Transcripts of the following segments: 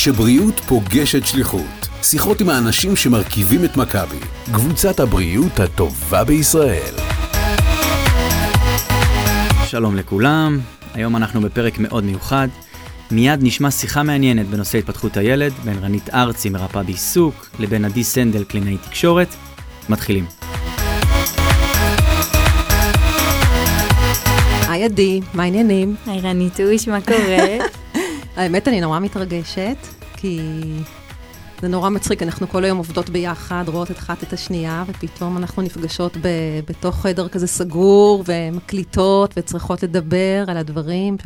כשבריאות פוגשת שליחות. שיחות עם האנשים שמרכיבים את מכבי. קבוצת הבריאות הטובה בישראל. שלום לכולם, היום אנחנו בפרק מאוד מיוחד. מיד נשמע שיחה מעניינת בנושא התפתחות הילד בין רנית ארצי מרפאה בעיסוק לבין עדי סנדל קלינאי תקשורת. מתחילים. היי עדי, מה העניינים? היי רניטוש, מה קורה? האמת, אני נורא מתרגשת, כי זה נורא מצחיק, אנחנו כל היום עובדות ביחד, רואות את אחת את השנייה, ופתאום אנחנו נפגשות ב- בתוך חדר כזה סגור, ומקליטות, וצריכות לדבר על הדברים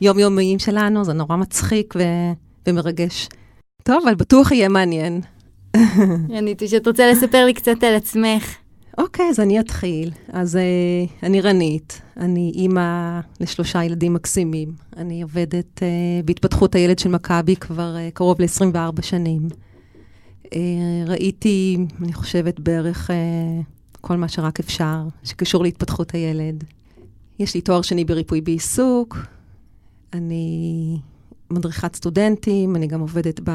היומיומיים שלנו, זה נורא מצחיק ו- ומרגש. טוב, אבל בטוח יהיה מעניין. רניטוש, את רוצה לספר לי קצת על עצמך? אוקיי, אז אני אתחיל. אז uh, אני רנית, אני אימא לשלושה ילדים מקסימים. אני עובדת uh, בהתפתחות הילד של מכבי כבר uh, קרוב ל-24 שנים. Uh, ראיתי, אני חושבת, בערך uh, כל מה שרק אפשר, שקשור להתפתחות הילד. יש לי תואר שני בריפוי בעיסוק, אני מדריכת סטודנטים, אני גם עובדת ב...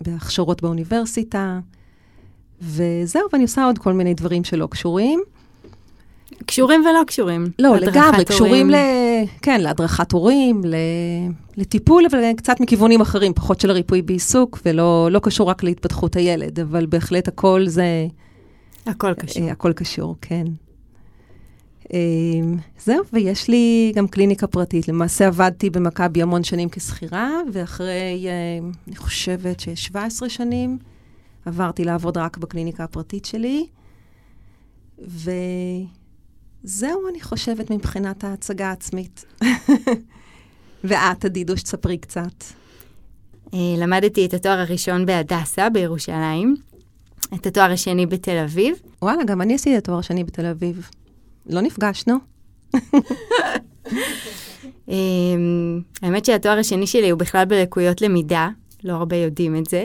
בהכשרות באוניברסיטה. וזהו, ואני עושה עוד כל מיני דברים שלא קשורים. קשורים ולא קשורים. לא, לגמרי, קשורים ל... כן, להדרכת הורים, ל... לטיפול, אבל קצת מכיוונים אחרים, פחות של הריפוי בעיסוק, ולא לא קשור רק להתפתחות הילד, אבל בהחלט הכל זה... הכל קשור. הכל קשור, כן. זהו, ויש לי גם קליניקה פרטית. למעשה עבדתי במכבי המון שנים כשכירה, ואחרי, אני חושבת ש-17 שנים, עברתי לעבוד רק בקליניקה הפרטית שלי, וזהו, אני חושבת, מבחינת ההצגה העצמית. ואת, עדידוש, תספרי קצת. למדתי את התואר הראשון בהדסה בירושלים, את התואר השני בתל אביב. וואלה, גם אני עשיתי את התואר השני בתל אביב. לא נפגשנו. האמת שהתואר השני שלי הוא בכלל בלקויות למידה, לא הרבה יודעים את זה.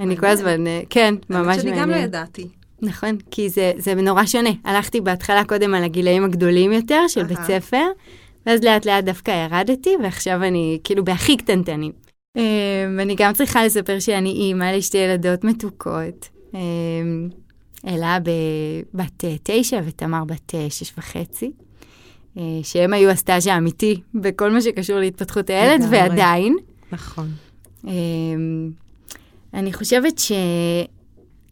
אני כל הזמן, כן, ממש מעניין. שאני גם לא ידעתי. נכון, כי זה, זה נורא שונה. הלכתי בהתחלה קודם על הגילאים הגדולים יותר של בית ספר, ואז לאט לאט דווקא ירדתי, ועכשיו אני כאילו בהכי קטנטנים. אני גם צריכה לספר שאני אימא לשתי ילדות מתוקות. אלה בת תשע ותמר בת שש וחצי, שהם היו הסטאז' האמיתי בכל מה שקשור להתפתחות הילד, ועדיין. נכון. אני חושבת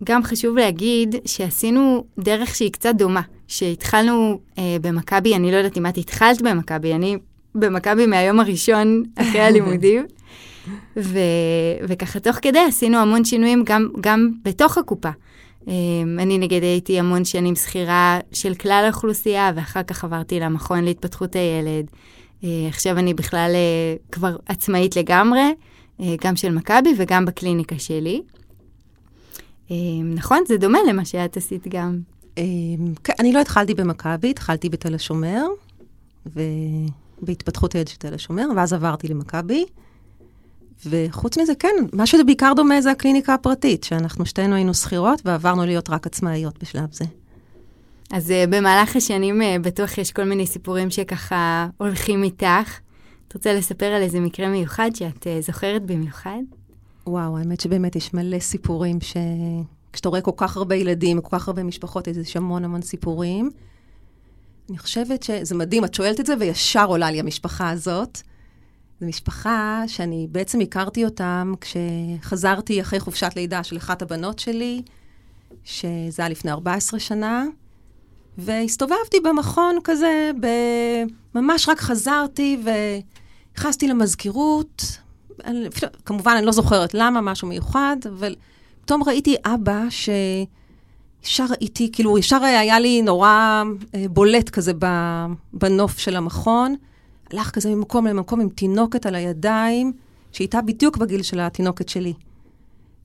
שגם חשוב להגיד שעשינו דרך שהיא קצת דומה. שהתחלנו אה, במכבי, אני לא יודעת אם את התחלת במכבי, אני במכבי מהיום הראשון אחרי הלימודים. ו, וככה תוך כדי עשינו המון שינויים גם, גם בתוך הקופה. אה, אני נגיד הייתי המון שנים שכירה של כלל האוכלוסייה, ואחר כך עברתי למכון להתפתחות הילד. אה, עכשיו אני בכלל אה, כבר עצמאית לגמרי. גם של מכבי וגם בקליניקה שלי. נכון? זה דומה למה שאת עשית גם. כן, אני לא התחלתי במכבי, התחלתי בתל השומר, ובהתפתחות הילד של תל השומר, ואז עברתי למכבי. וחוץ מזה, כן, מה שזה בעיקר דומה זה הקליניקה הפרטית, שאנחנו שתינו היינו שכירות ועברנו להיות רק עצמאיות בשלב זה. אז במהלך השנים בטוח יש כל מיני סיפורים שככה הולכים איתך. את רוצה לספר על איזה מקרה מיוחד שאת uh, זוכרת במיוחד? וואו, האמת שבאמת יש מלא סיפורים ש... כשאתה רואה כל כך הרבה ילדים, כל כך הרבה משפחות, יש המון המון סיפורים. אני חושבת שזה מדהים, את שואלת את זה וישר עולה לי המשפחה הזאת. זו משפחה שאני בעצם הכרתי אותם כשחזרתי אחרי חופשת לידה של אחת הבנות שלי, שזה היה לפני 14 שנה, והסתובבתי במכון כזה. ממש רק חזרתי ונכנסתי למזכירות. אני, כמובן, אני לא זוכרת למה, משהו מיוחד, אבל פתאום ראיתי אבא שישר ראיתי, כאילו, ישר היה לי נורא בולט כזה בנוף של המכון. הלך כזה ממקום למקום עם תינוקת על הידיים, שהייתה בדיוק בגיל של התינוקת שלי.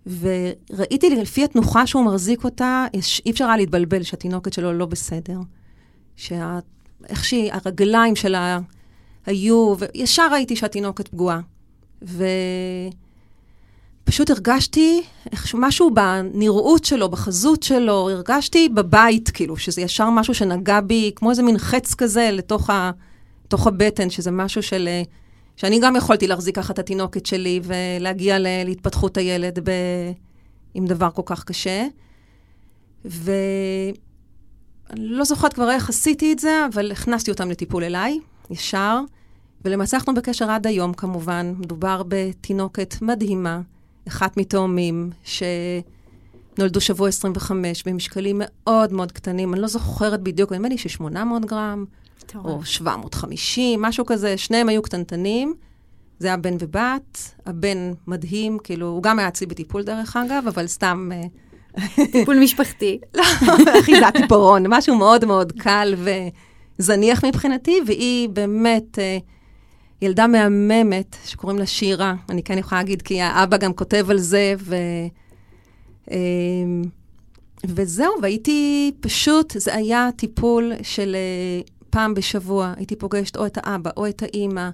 וראיתי לפי התנוחה שהוא מחזיק אותה, אי אפשר היה להתבלבל שהתינוקת שלו לא בסדר. שה... איך שהיא, הרגליים שלה היו, וישר ראיתי שהתינוקת פגועה. ופשוט הרגשתי משהו בנראות שלו, בחזות שלו, הרגשתי בבית, כאילו, שזה ישר משהו שנגע בי, כמו איזה מין חץ כזה לתוך ה... תוך הבטן, שזה משהו של שאני גם יכולתי להחזיק ככה את התינוקת שלי ולהגיע ל- להתפתחות הילד ב... עם דבר כל כך קשה. ואני לא זוכרת כבר איך עשיתי את זה, אבל הכנסתי אותם לטיפול אליי, ישר. ולמעשה אנחנו בקשר עד היום, כמובן. מדובר בתינוקת מדהימה, אחת מתאומים, שנולדו שבוע 25, במשקלים מאוד מאוד קטנים. אני לא זוכרת בדיוק, נדמה לי ש-800 גרם, או 750, משהו כזה. שניהם היו קטנטנים. זה היה בן ובת, הבן מדהים, כאילו, הוא גם היה אצלי בטיפול דרך אגב, אבל סתם... אה, טיפול משפחתי. לא, אחיזת עיפרון, משהו מאוד מאוד קל וזניח מבחינתי, והיא באמת אה, ילדה מהממת, שקוראים לה שירה, אני כן יכולה להגיד, כי האבא גם כותב על זה, ו... אה, וזהו, והייתי פשוט, זה היה טיפול של פעם בשבוע, הייתי פוגשת או את האבא או את האימא.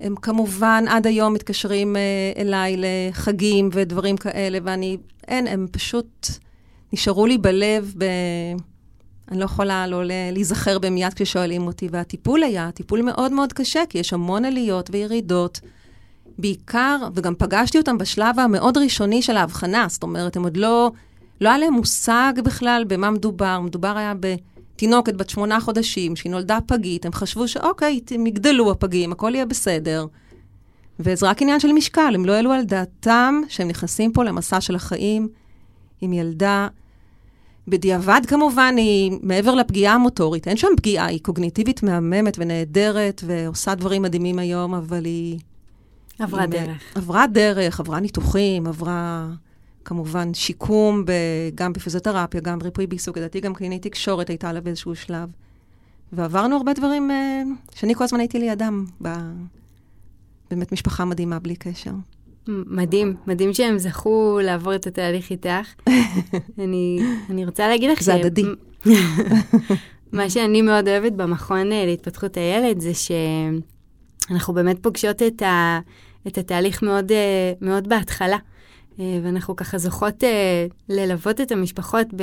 הם כמובן עד היום מתקשרים uh, אליי לחגים ודברים כאלה, ואני, אין, הם פשוט נשארו לי בלב, ב... אני לא יכולה לא להיזכר בהם מיד כששואלים אותי. והטיפול היה טיפול מאוד מאוד קשה, כי יש המון עליות וירידות. בעיקר, וגם פגשתי אותם בשלב המאוד ראשוני של ההבחנה, זאת אומרת, הם עוד לא, לא היה להם מושג בכלל במה מדובר. מדובר היה ב... תינוקת בת שמונה חודשים, שהיא נולדה פגית, הם חשבו שאוקיי, הם יגדלו הפגים, הכל יהיה בסדר. וזה רק עניין של משקל, הם לא העלו על דעתם שהם נכנסים פה למסע של החיים עם ילדה. בדיעבד כמובן, היא מעבר לפגיעה המוטורית, אין שם פגיעה, היא קוגניטיבית מהממת ונהדרת, ועושה דברים מדהימים היום, אבל היא... עברה היא דרך. עברה דרך, עברה ניתוחים, עברה... כמובן שיקום, ב, גם בפיזיותרפיה, גם בריפוי בעיסוק, לדעתי גם קלינאי תקשורת הייתה עליו באיזשהו שלב. ועברנו הרבה דברים uh, שאני כל הזמן הייתי לידם, ב... באמת משפחה מדהימה בלי קשר. מדהים, מדהים שהם זכו לעבור את התהליך איתך. אני, אני רוצה להגיד לך ש... זה הדדי. מה שאני מאוד אוהבת במכון אה, להתפתחות הילד זה שאנחנו באמת פוגשות את, ה, את התהליך מאוד, אה, מאוד בהתחלה. אה, ואנחנו ככה זוכות ללוות את המשפחות ב,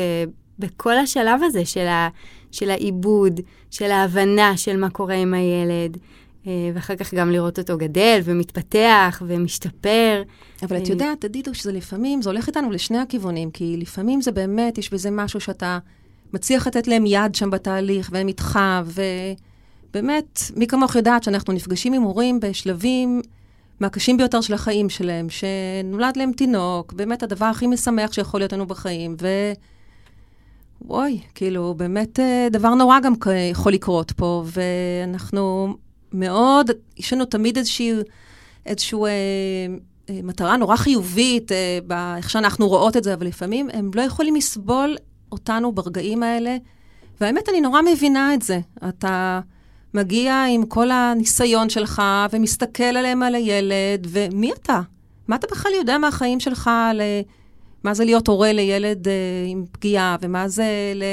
בכל השלב הזה של, ה, של העיבוד, של ההבנה של מה קורה עם הילד, ואחר כך גם לראות אותו גדל ומתפתח ומשתפר. אבל את יודעת, תגידו שזה לפעמים, זה הולך איתנו לשני הכיוונים, כי לפעמים זה באמת, יש בזה משהו שאתה מצליח לתת להם יד שם בתהליך, והם איתך, ובאמת, מי כמוך יודעת שאנחנו נפגשים עם הורים בשלבים מהקשים ביותר של החיים שלהם, שנולד להם תינוק, באמת הדבר הכי משמח שיכול להיות לנו בחיים, ו... וואי, כאילו, באמת אה, דבר נורא גם יכול לקרות פה, ואנחנו מאוד, יש לנו תמיד איזושהי, איזושהי אה, אה, מטרה נורא חיובית אה, באיך שאנחנו רואות את זה, אבל לפעמים הם לא יכולים לסבול אותנו ברגעים האלה, והאמת, אני נורא מבינה את זה. אתה... מגיע עם כל הניסיון שלך ומסתכל עליהם על הילד, ומי אתה? מה אתה בכלל יודע מהחיים שלך, ל... מה זה להיות הורה לילד uh, עם פגיעה, ומה זה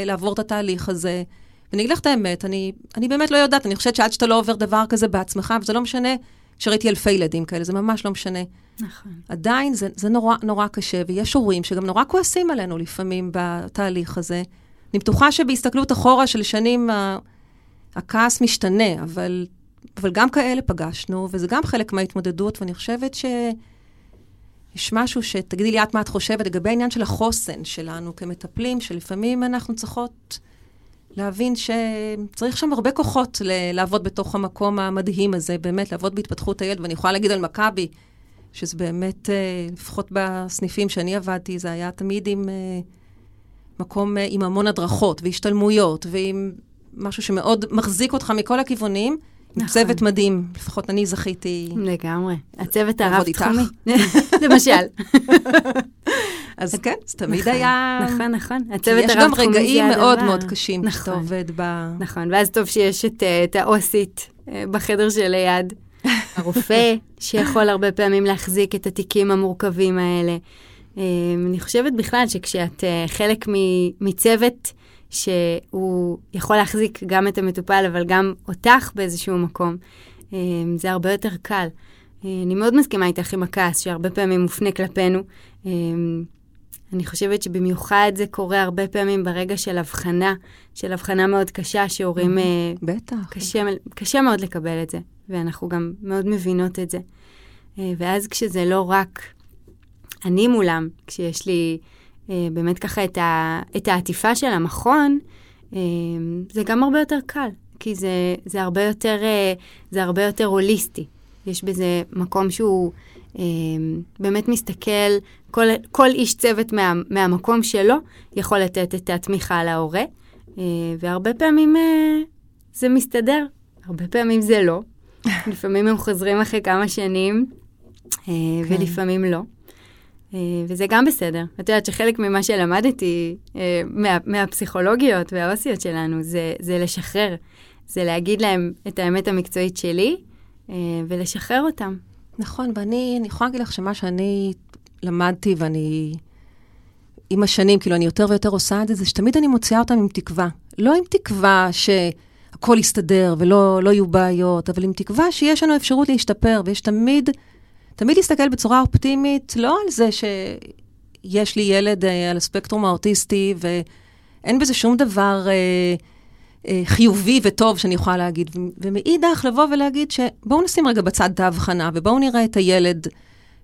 לעבור את התהליך הזה. ואני אגיד לך את האמת, אני, אני באמת לא יודעת, אני חושבת שעד שאתה לא עובר דבר כזה בעצמך, וזה לא משנה שראיתי אלפי ילדים כאלה, זה ממש לא משנה. נכון. עדיין זה, זה נורא, נורא קשה, ויש הורים שגם נורא כועסים עלינו לפעמים בתהליך הזה. אני בטוחה שבהסתכלות אחורה של שנים, הכעס משתנה, אבל, אבל גם כאלה פגשנו, וזה גם חלק מההתמודדות, ואני חושבת שיש משהו שתגידי לי את מה את חושבת לגבי העניין של החוסן שלנו כמטפלים, שלפעמים אנחנו צריכות להבין שצריך שם הרבה כוחות ל- לעבוד בתוך המקום המדהים הזה, באמת לעבוד בהתפתחות הילד, ואני יכולה להגיד על מכבי, שזה באמת, אה, לפחות בסניפים שאני עבדתי, זה היה תמיד עם אה, מקום אה, עם המון הדרכות והשתלמויות, ועם משהו שמאוד מחזיק אותך מכל הכיוונים. נכון. צוות מדהים, לפחות אני זכיתי. לגמרי. הצוות הרב-תחומי. למשל. אז כן, זה תמיד נכון, היה... נכון, נכון. הצוות הרב-תחומי זה הדבר. יש גם רגעים מאוד מאוד קשים נכון. כשאתה עובד ב... נכון, ואז טוב שיש את, אה, את האוסית אה, בחדר שליד. הרופא, שיכול הרבה פעמים להחזיק את התיקים המורכבים האלה. אה, אני חושבת בכלל שכשאת חלק מצוות שהוא יכול להחזיק גם את המטופל, אבל גם אותך באיזשהו מקום. זה הרבה יותר קל. אני מאוד מסכימה איתך עם הכעס, שהרבה פעמים מופנה כלפינו. אני חושבת שבמיוחד זה קורה הרבה פעמים ברגע של הבחנה, של הבחנה מאוד קשה, שהורים... אה, בטח. קשה, קשה מאוד לקבל את זה, ואנחנו גם מאוד מבינות את זה. אה, ואז כשזה לא רק אני מולם, כשיש לי אה, באמת ככה את, ה, את העטיפה של המכון, זה גם הרבה יותר קל, כי זה, זה, הרבה יותר, זה הרבה יותר הוליסטי. יש בזה מקום שהוא באמת מסתכל כל, כל איש צוות מה, מהמקום שלו יכול לתת את התמיכה להורה, אה, והרבה פעמים אה, זה מסתדר, הרבה פעמים זה לא. לפעמים הם חוזרים אחרי כמה שנים, אה, כן. ולפעמים לא. וזה גם בסדר. את יודעת שחלק ממה שלמדתי מה, מהפסיכולוגיות והאוסיות שלנו זה, זה לשחרר, זה להגיד להם את האמת המקצועית שלי ולשחרר אותם. נכון, ואני יכולה להגיד לך שמה שאני למדתי ואני... עם השנים, כאילו, אני יותר ויותר עושה את זה, זה שתמיד אני מוציאה אותם עם תקווה. לא עם תקווה שהכל יסתדר ולא לא יהיו בעיות, אבל עם תקווה שיש לנו אפשרות להשתפר, ויש תמיד, תמיד להסתכל בצורה אופטימית, לא על זה שיש לי ילד אה, על הספקטרום האוטיסטי, ואין בזה שום דבר אה, חיובי וטוב שאני יכולה להגיד. ומאידך, לבוא ולהגיד שבואו נשים רגע בצד את ההבחנה, ובואו נראה את הילד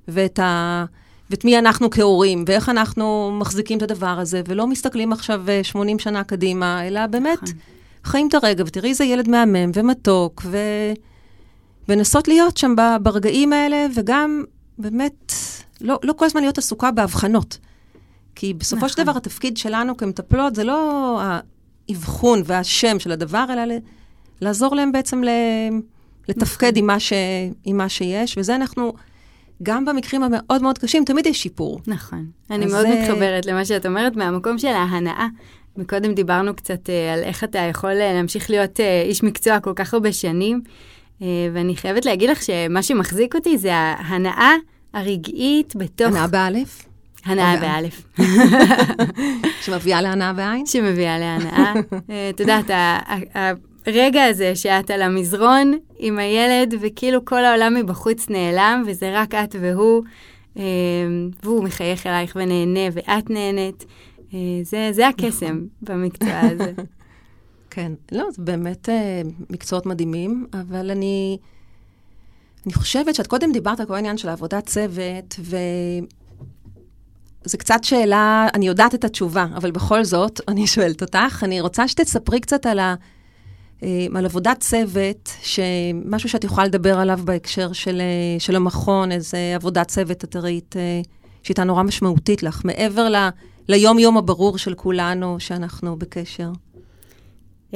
ואת ה... ואת מי אנחנו כהורים, ואיך אנחנו מחזיקים את הדבר הזה, ולא מסתכלים עכשיו 80 אה, שנה קדימה, אלא באמת נכון. חיים את הרגע, ותראי איזה ילד מהמם ומתוק, ו... ונסות להיות שם ברגעים האלה, וגם באמת, לא, לא כל הזמן להיות עסוקה בהבחנות. כי בסופו נכון. של דבר התפקיד שלנו כמטפלות זה לא האבחון והשם של הדבר, אלא לעזור להם בעצם לתפקד נכון. עם, מה ש, עם מה שיש, וזה אנחנו... גם במקרים המאוד מאוד קשים, תמיד יש שיפור. נכון. אני מאוד זה... מתחברת למה שאת אומרת, מהמקום של ההנאה. מקודם דיברנו קצת uh, על איך אתה יכול uh, להמשיך להיות uh, איש מקצוע כל כך הרבה שנים, uh, ואני חייבת להגיד לך שמה שמחזיק אותי זה ההנאה הרגעית בתוך... הנאה באלף? הנאה באלף. שמביאה להנאה בעין? שמביאה להנאה. את יודעת, הרגע הזה שאת על המזרון עם הילד, וכאילו כל העולם מבחוץ נעלם, וזה רק את והוא, אה, והוא מחייך אלייך ונהנה, ואת נהנית. אה, זה, זה הקסם נכון. במקצוע הזה. כן, לא, זה באמת אה, מקצועות מדהימים, אבל אני, אני חושבת שאת קודם דיברת על כל העניין של עבודת צוות, ו... זה קצת שאלה, אני יודעת את התשובה, אבל בכל זאת, אני שואלת אותך. אני רוצה שתספרי קצת על ה... אה, על עבודת צוות, משהו שאת יכולה לדבר עליו בהקשר של, אה, של המכון, איזה עבודת צוות את ראית אה, שהייתה נורא משמעותית לך, מעבר ל, ליום-יום הברור של כולנו שאנחנו בקשר.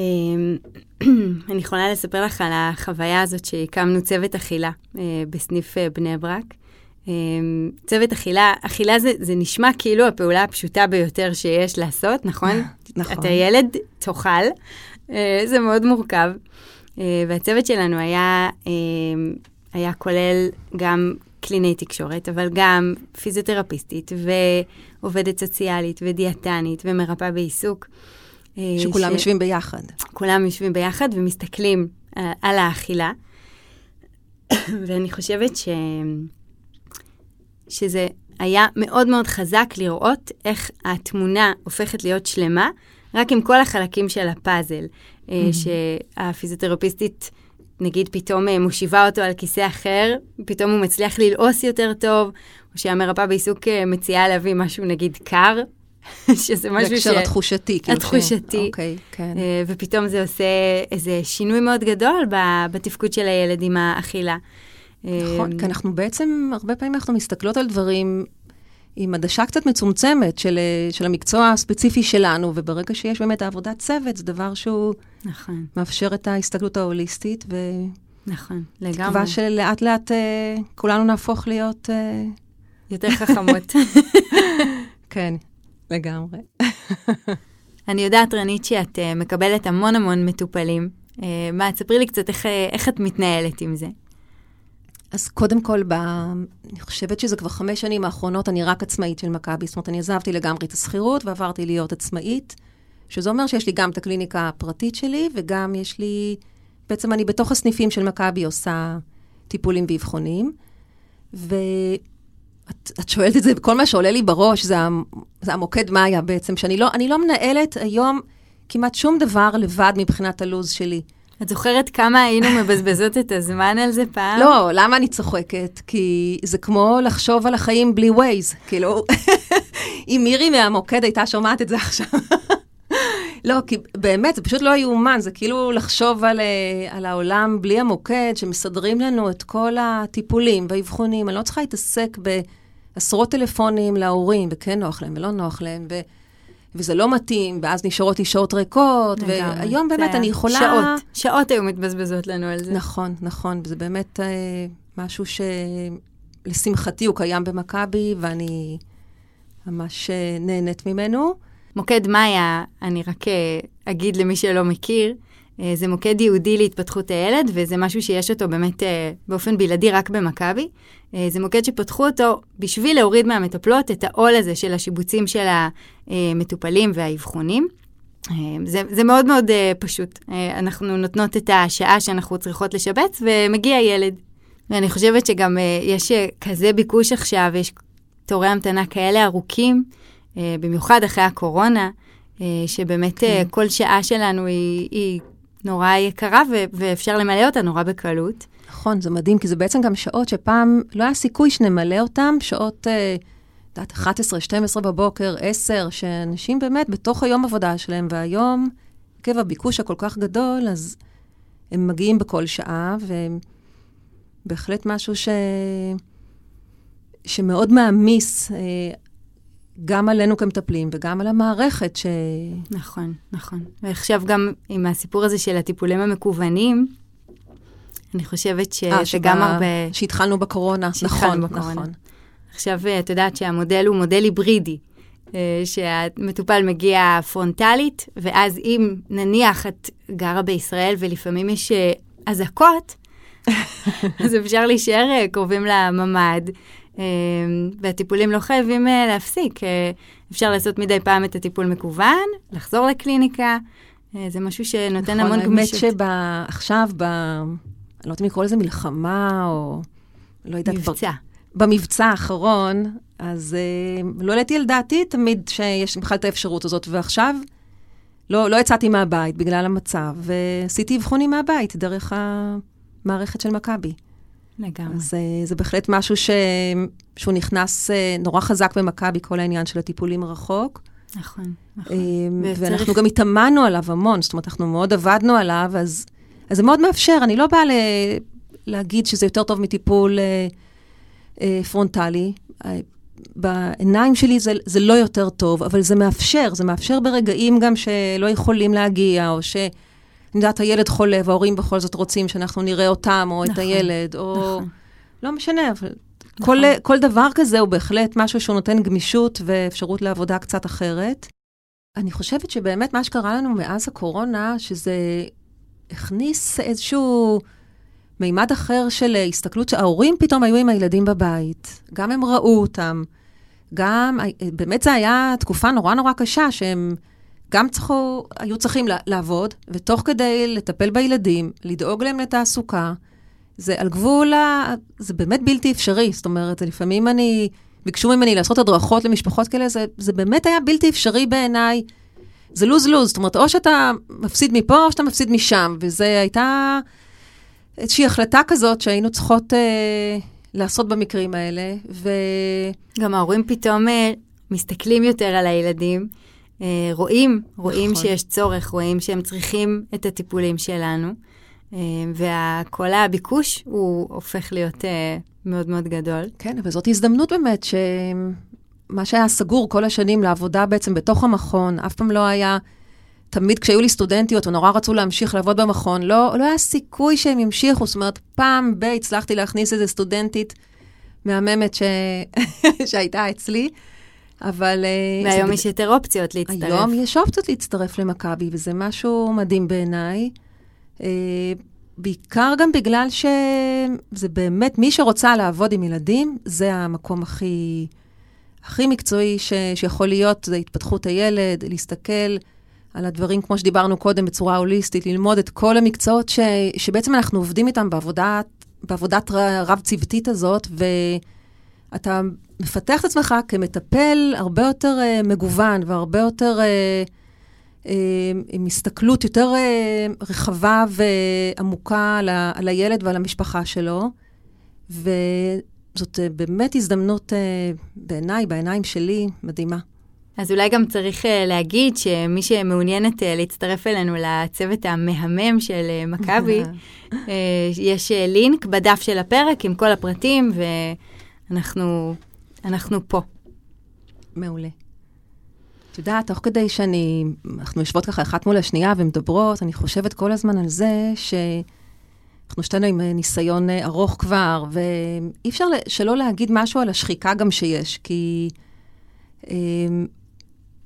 אני יכולה לספר לך על החוויה הזאת שהקמנו צוות אכילה בסניף בני ברק. צוות אכילה, אכילה זה, זה נשמע כאילו הפעולה הפשוטה ביותר שיש לעשות, נכון? נכון. אתה ילד, תאכל, אה, זה מאוד מורכב. אה, והצוות שלנו היה, אה, היה כולל גם קלינאי תקשורת, אבל גם פיזיותרפיסטית ועובדת סוציאלית ודיאטנית ומרפאה בעיסוק. שכולם ש... יושבים ביחד. כולם יושבים ביחד ומסתכלים על האכילה. ואני חושבת ש... שזה היה מאוד מאוד חזק לראות איך התמונה הופכת להיות שלמה רק עם כל החלקים של הפאזל, mm-hmm. שהפיזיותרפיסטית, נגיד, פתאום אה, מושיבה אותו על כיסא אחר, פתאום הוא מצליח ללעוס יותר טוב, או שהמרפאה בעיסוק אה, מציעה להביא משהו, נגיד, קר, שזה משהו ש... בהקשר התחושתי, כאילו. התחושתי. אוקיי, כן. ופתאום זה עושה איזה שינוי מאוד גדול בתפקוד של הילד עם האכילה. נכון, כי אנחנו בעצם, הרבה פעמים אנחנו מסתכלות על דברים עם עדשה קצת מצומצמת של, אה, של המקצוע הספציפי שלנו, וברגע שיש באמת עבודת צוות, זה דבר שהוא נכון. מאפשר את ההסתכלות ההוליסטית, ו... נכון, לגמרי. תקווה שלאט לאט uh, כולנו נהפוך להיות... Uh... יותר חכמות. כן, לגמרי. אני יודעת, רנית, שאת uh, מקבלת המון המון מטופלים. Uh, מה, תספרי לי קצת איך, איך את מתנהלת עם זה. אז קודם כל, ב... אני חושבת שזה כבר חמש שנים האחרונות, אני רק עצמאית של מכבי. זאת אומרת, אני עזבתי לגמרי את השכירות ועברתי להיות עצמאית, שזה אומר שיש לי גם את הקליניקה הפרטית שלי, וגם יש לי... בעצם אני בתוך הסניפים של מכבי עושה טיפולים ואבחונים. את, את שואלת את זה, וכל מה שעולה לי בראש זה, זה המוקד מאיה בעצם, שאני לא, לא מנהלת היום כמעט שום דבר לבד מבחינת הלו"ז שלי. את זוכרת כמה היינו מבזבזות את הזמן על זה פעם? לא, למה אני צוחקת? כי זה כמו לחשוב על החיים בלי ווייז. כאילו, אם מירי מהמוקד הייתה שומעת את זה עכשיו. לא, כי באמת, זה פשוט לא יאומן, זה כאילו לחשוב על, אה, על העולם בלי המוקד, שמסדרים לנו את כל הטיפולים והאבחונים. אני לא צריכה להתעסק בעשרות טלפונים להורים, וכן נוח להם ולא נוח להם, ו... וזה לא מתאים, ואז נשארות לי שעות ריקות, והיום באמת אני יכולה... שעות, שעות היו מתבזבזות לנו על זה. נכון, נכון, וזה באמת אה, משהו שלשמחתי הוא קיים במכבי, ואני ממש אה, נהנית ממנו. מוקד מאיה, אני רק אה, אגיד למי שלא מכיר, אה, זה מוקד ייעודי להתפתחות הילד, וזה משהו שיש אותו באמת אה, באופן בלעדי רק במכבי. זה מוקד שפתחו אותו בשביל להוריד מהמטפלות את העול הזה של השיבוצים של המטופלים והאבחונים. זה, זה מאוד מאוד פשוט. אנחנו נותנות את השעה שאנחנו צריכות לשבץ, ומגיע ילד. ואני חושבת שגם יש כזה ביקוש עכשיו, יש תורי המתנה כאלה ארוכים, במיוחד אחרי הקורונה, שבאמת כן. כל שעה שלנו היא, היא נורא יקרה, ו- ואפשר למלא אותה נורא בקלות. נכון, זה מדהים, כי זה בעצם גם שעות שפעם לא היה סיכוי שנמלא אותן, שעות, את יודעת, 11, 12 בבוקר, 10, שאנשים באמת בתוך היום עבודה שלהם, והיום, עקב הביקוש הכל כך גדול, אז הם מגיעים בכל שעה, ובהחלט משהו ש... שמאוד מעמיס אה, גם עלינו כמטפלים וגם על המערכת ש... נכון, נכון. ועכשיו גם עם הסיפור הזה של הטיפולים המקוונים, אני חושבת שזה 아, שבא... גם הרבה... שהתחלנו בקורונה, נכון, בקורונה. נכון. עכשיו, את יודעת שהמודל הוא מודל היברידי, אה, שהמטופל מגיע פרונטלית, ואז אם נניח את גרה בישראל ולפעמים יש אה, אזעקות, אז אפשר להישאר אה, קרובים לממ"ד. והטיפולים לא חייבים אה, להפסיק. אה, אפשר לעשות מדי פעם את הטיפול מקוון, לחזור לקליניקה, אה, זה משהו שנותן נכון, המון גמישות. נכון, האמת שעכשיו, לא יודעת אם לקרוא לזה מלחמה, או לא יודעת... מבצע. במבצע האחרון, אז לא העליתי על דעתי תמיד שיש בכלל את האפשרות הזאת, ועכשיו לא, לא יצאתי מהבית בגלל המצב, ועשיתי אבחונים מהבית דרך המערכת של מכבי. לגמרי. אז זה בהחלט משהו ש... שהוא נכנס אה, נורא חזק במכבי, כל העניין של הטיפולים מרחוק. נכון, נכון. אה, ואנחנו וצריך... גם התאמנו עליו המון, זאת אומרת, אנחנו מאוד עבדנו עליו, אז, אז זה מאוד מאפשר. אני לא באה ל... להגיד שזה יותר טוב מטיפול אה, אה, פרונטלי. אה, בעיניים שלי זה, זה לא יותר טוב, אבל זה מאפשר, זה מאפשר ברגעים גם שלא יכולים להגיע, או ש... אני יודעת, הילד חולה וההורים בכל זאת רוצים שאנחנו נראה אותם, או נכון, את הילד, או... נכון. לא משנה, אבל נכון. כל, כל דבר כזה הוא בהחלט משהו שהוא נותן גמישות ואפשרות לעבודה קצת אחרת. אני חושבת שבאמת מה שקרה לנו מאז הקורונה, שזה הכניס איזשהו מימד אחר של הסתכלות, שההורים פתאום היו עם הילדים בבית, גם הם ראו אותם, גם, באמת זו הייתה תקופה נורא נורא קשה, שהם... גם צריכו, היו צריכים לעבוד, ותוך כדי לטפל בילדים, לדאוג להם לתעסוקה, זה על גבול ה... זה באמת בלתי אפשרי. זאת אומרת, לפעמים אני... ביקשו ממני לעשות הדרכות למשפחות כאלה, זה, זה באמת היה בלתי אפשרי בעיניי. זה לוז-לוז, זאת אומרת, או שאתה מפסיד מפה, או שאתה מפסיד משם, וזו הייתה איזושהי החלטה כזאת שהיינו צריכות אה, לעשות במקרים האלה, ו... גם ההורים פתאום אה, מסתכלים יותר על הילדים. אה, רואים, רואים נכון. שיש צורך, רואים שהם צריכים את הטיפולים שלנו, אה, וכל הביקוש הוא הופך להיות אה, מאוד מאוד גדול. כן, אבל זאת הזדמנות באמת, שמה שהיה סגור כל השנים לעבודה בעצם בתוך המכון, אף פעם לא היה... תמיד כשהיו לי סטודנטיות ונורא רצו להמשיך לעבוד במכון, לא, לא היה סיכוי שהם ימשיכו. זאת אומרת, פעם ב- הצלחתי להכניס איזה סטודנטית מהממת ש... שהייתה אצלי, אבל... אה, והיום יש יותר אופציות להצטרף. היום יש אופציות להצטרף למכבי, וזה משהו מדהים בעיניי. אה, בעיקר גם בגלל שזה באמת, מי שרוצה לעבוד עם ילדים, זה המקום הכי, הכי מקצועי ש, שיכול להיות, זה התפתחות הילד, להסתכל על הדברים, כמו שדיברנו קודם, בצורה הוליסטית, ללמוד את כל המקצועות ש, שבעצם אנחנו עובדים איתם בעבודת, בעבודת רב-צוותית הזאת, ו... אתה מפתח את עצמך כמטפל הרבה יותר uh, מגוון והרבה יותר, uh, uh, עם הסתכלות יותר uh, רחבה ועמוקה על, ה, על הילד ועל המשפחה שלו. וזאת uh, באמת הזדמנות uh, בעיניי, בעיניים שלי, מדהימה. אז אולי גם צריך uh, להגיד שמי שמעוניינת להצטרף אלינו לצוות המהמם של מכבי, יש לינק בדף של הפרק עם כל הפרטים, ואנחנו אנחנו פה. מעולה. את יודעת, תוך כדי שאני, אנחנו יושבות ככה אחת מול השנייה ומדברות, אני חושבת כל הזמן על זה שאנחנו שתינו עם ניסיון ארוך כבר, ואי אפשר שלא להגיד משהו על השחיקה גם שיש, כי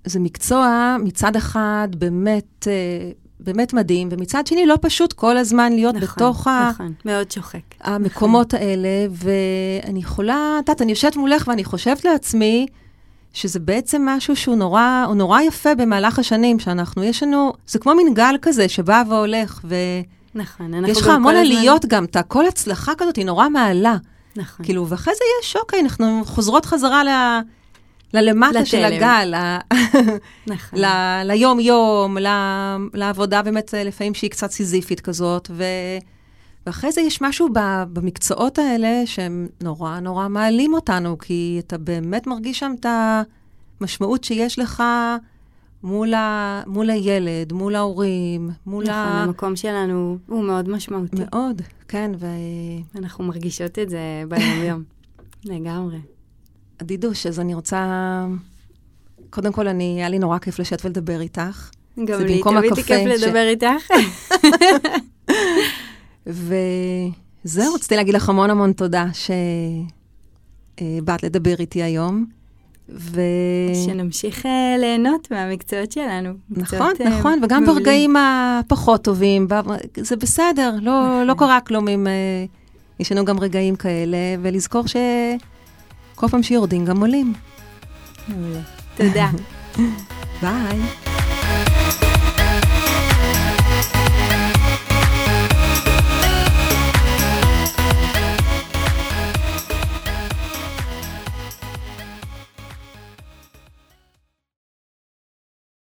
זה מקצוע מצד אחד באמת, אה, באמת מדהים, ומצד שני לא פשוט כל הזמן להיות נכון, בתוך נכון, ה... מאוד שוחק. המקומות נכון. האלה, ואני יכולה, את יודעת, אני יושבת מולך ואני חושבת לעצמי, שזה בעצם משהו שהוא נורא, הוא נורא יפה במהלך השנים, שאנחנו, יש לנו, זה כמו מין גל כזה שבא והולך, ו... נכון, יש לך המון עליות גם, אתה, כל הצלחה כזאת היא נורא מעלה. נכון. כאילו, ואחרי זה יש, אוקיי, אנחנו חוזרות חזרה ל... ללמטה של הגל, נכון. ליום-יום, לעבודה באמת אה, לפעמים שהיא קצת סיזיפית כזאת, ו... ואחרי זה יש משהו במקצועות האלה שהם נורא נורא מעלים אותנו, כי אתה באמת מרגיש שם את המשמעות שיש לך מול, ה... מול הילד, מול ההורים, מול נכון, ה... המקום שלנו הוא מאוד משמעותי. מאוד, כן, ו... אנחנו מרגישות את זה ביום-יום, לגמרי. דידוש, אז אני רוצה... קודם כל, אני, היה לי נורא כיף לשבת ולדבר איתך. גם לי, תמיד כיף ש... לדבר איתך. וזהו, רציתי להגיד לך המון המון תודה שבאת לדבר איתי היום. ו... שנמשיך uh, ליהנות מהמקצועות שלנו. נכון, uh, נכון, וגם מעולים. ברגעים הפחות טובים, זה בסדר, לא, נכון. לא קרה כלום אם... Uh, יש לנו גם רגעים כאלה, ולזכור ש... כל פעם שיורדים גם עולים. מעולה. תודה. ביי.